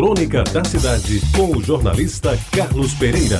Crônica da Cidade, com o jornalista Carlos Pereira.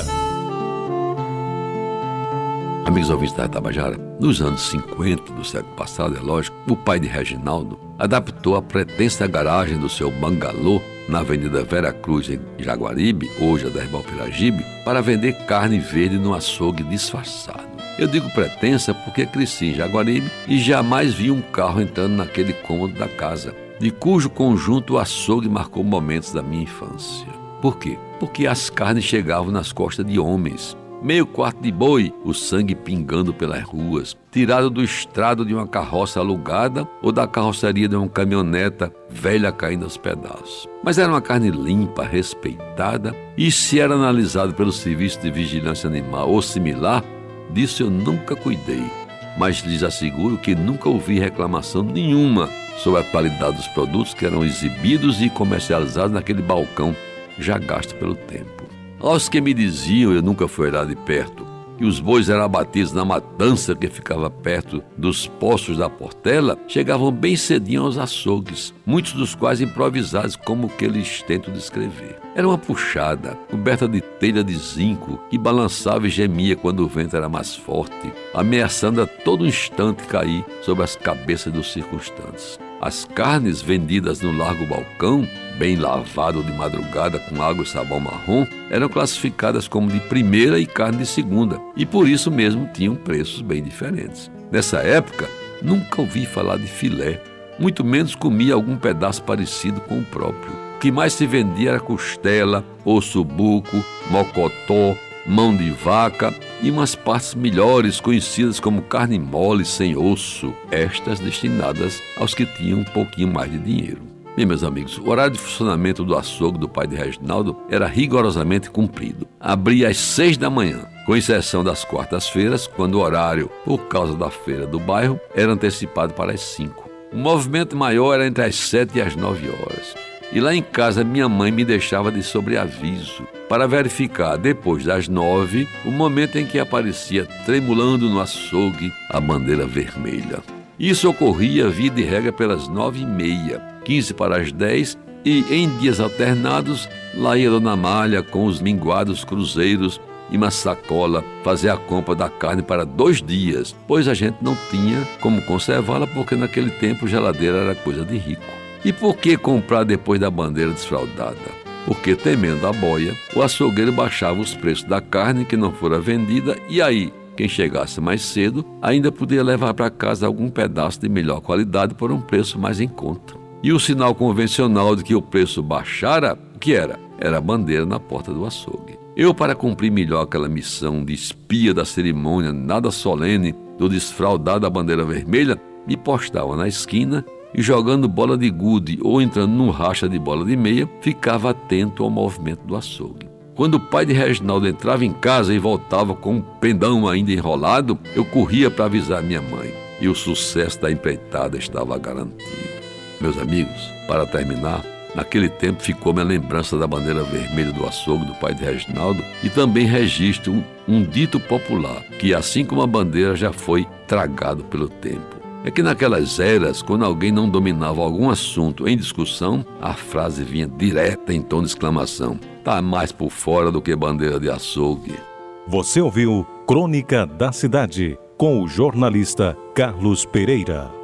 Amigos ouvintes da Tabajara, nos anos 50 do século passado, é lógico, o pai de Reginaldo adaptou a pretensa garagem do seu bangalô na Avenida Vera Cruz, em Jaguaribe, hoje a da Piragibe, para vender carne verde no açougue disfarçado. Eu digo pretensa porque cresci em Jaguaribe e jamais vi um carro entrando naquele cômodo da casa, de cujo conjunto o açougue marcou momentos da minha infância. Por quê? Porque as carnes chegavam nas costas de homens, meio quarto de boi, o sangue pingando pelas ruas, tirado do estrado de uma carroça alugada ou da carroceria de uma caminhoneta velha caindo aos pedaços. Mas era uma carne limpa, respeitada, e se era analisado pelo Serviço de Vigilância Animal ou similar, disso eu nunca cuidei. Mas lhes asseguro que nunca ouvi reclamação nenhuma sobre a qualidade dos produtos que eram exibidos e comercializados naquele balcão já gasto pelo tempo. Aos que me diziam, eu nunca fui lá de perto, que os bois eram abatidos na matança que ficava perto dos poços da Portela, chegavam bem cedinho aos açougues, muitos dos quais improvisados, como que eles tentam descrever. Era uma puxada, coberta de telha de zinco, que balançava e gemia quando o vento era mais forte, ameaçando a todo instante cair sobre as cabeças dos circunstantes. As carnes vendidas no largo balcão, bem lavado de madrugada com água e sabão marrom, eram classificadas como de primeira e carne de segunda, e por isso mesmo tinham preços bem diferentes. Nessa época, nunca ouvi falar de filé, muito menos comia algum pedaço parecido com o próprio. O que mais se vendia era costela, osso buco, mocotó, mão de vaca e umas partes melhores conhecidas como carne mole sem osso, estas destinadas aos que tinham um pouquinho mais de dinheiro. Bem, meus amigos, o horário de funcionamento do açougue do pai de Reginaldo era rigorosamente cumprido. Abria às seis da manhã, com exceção das quartas-feiras, quando o horário, por causa da feira do bairro, era antecipado para as cinco. O movimento maior era entre as sete e as nove horas. E lá em casa minha mãe me deixava de sobreaviso para verificar, depois das nove, o momento em que aparecia tremulando no açougue a bandeira vermelha. Isso ocorria via de regra pelas nove e meia, quinze para as dez, e em dias alternados, lá ia Dona Malha com os minguados cruzeiros e uma sacola fazer a compra da carne para dois dias, pois a gente não tinha como conservá-la porque naquele tempo geladeira era coisa de rico. E por que comprar depois da bandeira desfraldada? Porque, temendo a boia, o açougueiro baixava os preços da carne que não fora vendida e aí, quem chegasse mais cedo ainda podia levar para casa algum pedaço de melhor qualidade por um preço mais em conta. E o sinal convencional de que o preço baixara, o que era? Era a bandeira na porta do açougue. Eu, para cumprir melhor aquela missão de espia da cerimônia nada solene do desfraldar da bandeira vermelha, me postava na esquina e jogando bola de gude ou entrando num racha de bola de meia, ficava atento ao movimento do açougue. Quando o pai de Reginaldo entrava em casa e voltava com um pendão ainda enrolado, eu corria para avisar minha mãe. E o sucesso da empreitada estava garantido. Meus amigos, para terminar, naquele tempo ficou minha lembrança da bandeira vermelha do açougue do pai de Reginaldo e também registro um, um dito popular, que assim como a bandeira já foi tragado pelo tempo. É que naquelas eras, quando alguém não dominava algum assunto em discussão, a frase vinha direta em tom de exclamação. Tá mais por fora do que bandeira de açougue. Você ouviu Crônica da Cidade com o jornalista Carlos Pereira.